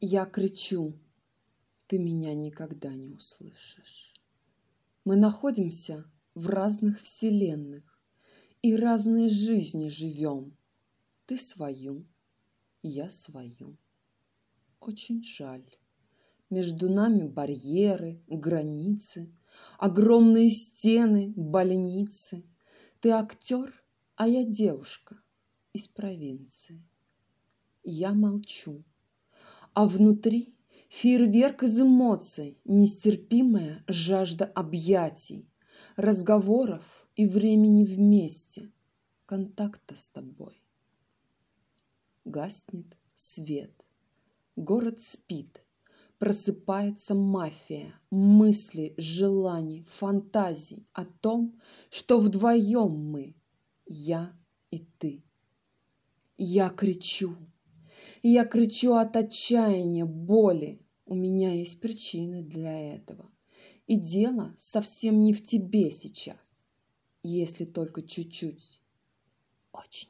Я кричу, ты меня никогда не услышишь. Мы находимся в разных вселенных и разные жизни живем. Ты свою, я свою. Очень жаль. Между нами барьеры, границы, Огромные стены, больницы. Ты актер, а я девушка из провинции. Я молчу, а внутри фейерверк из эмоций, Нестерпимая жажда объятий, Разговоров и времени вместе, Контакта с тобой. Гаснет свет, город спит, Просыпается мафия мыслей, желаний, фантазий О том, что вдвоем мы, я и ты. Я кричу, я кричу от отчаяния, боли. У меня есть причины для этого. И дело совсем не в тебе сейчас, если только чуть-чуть, очень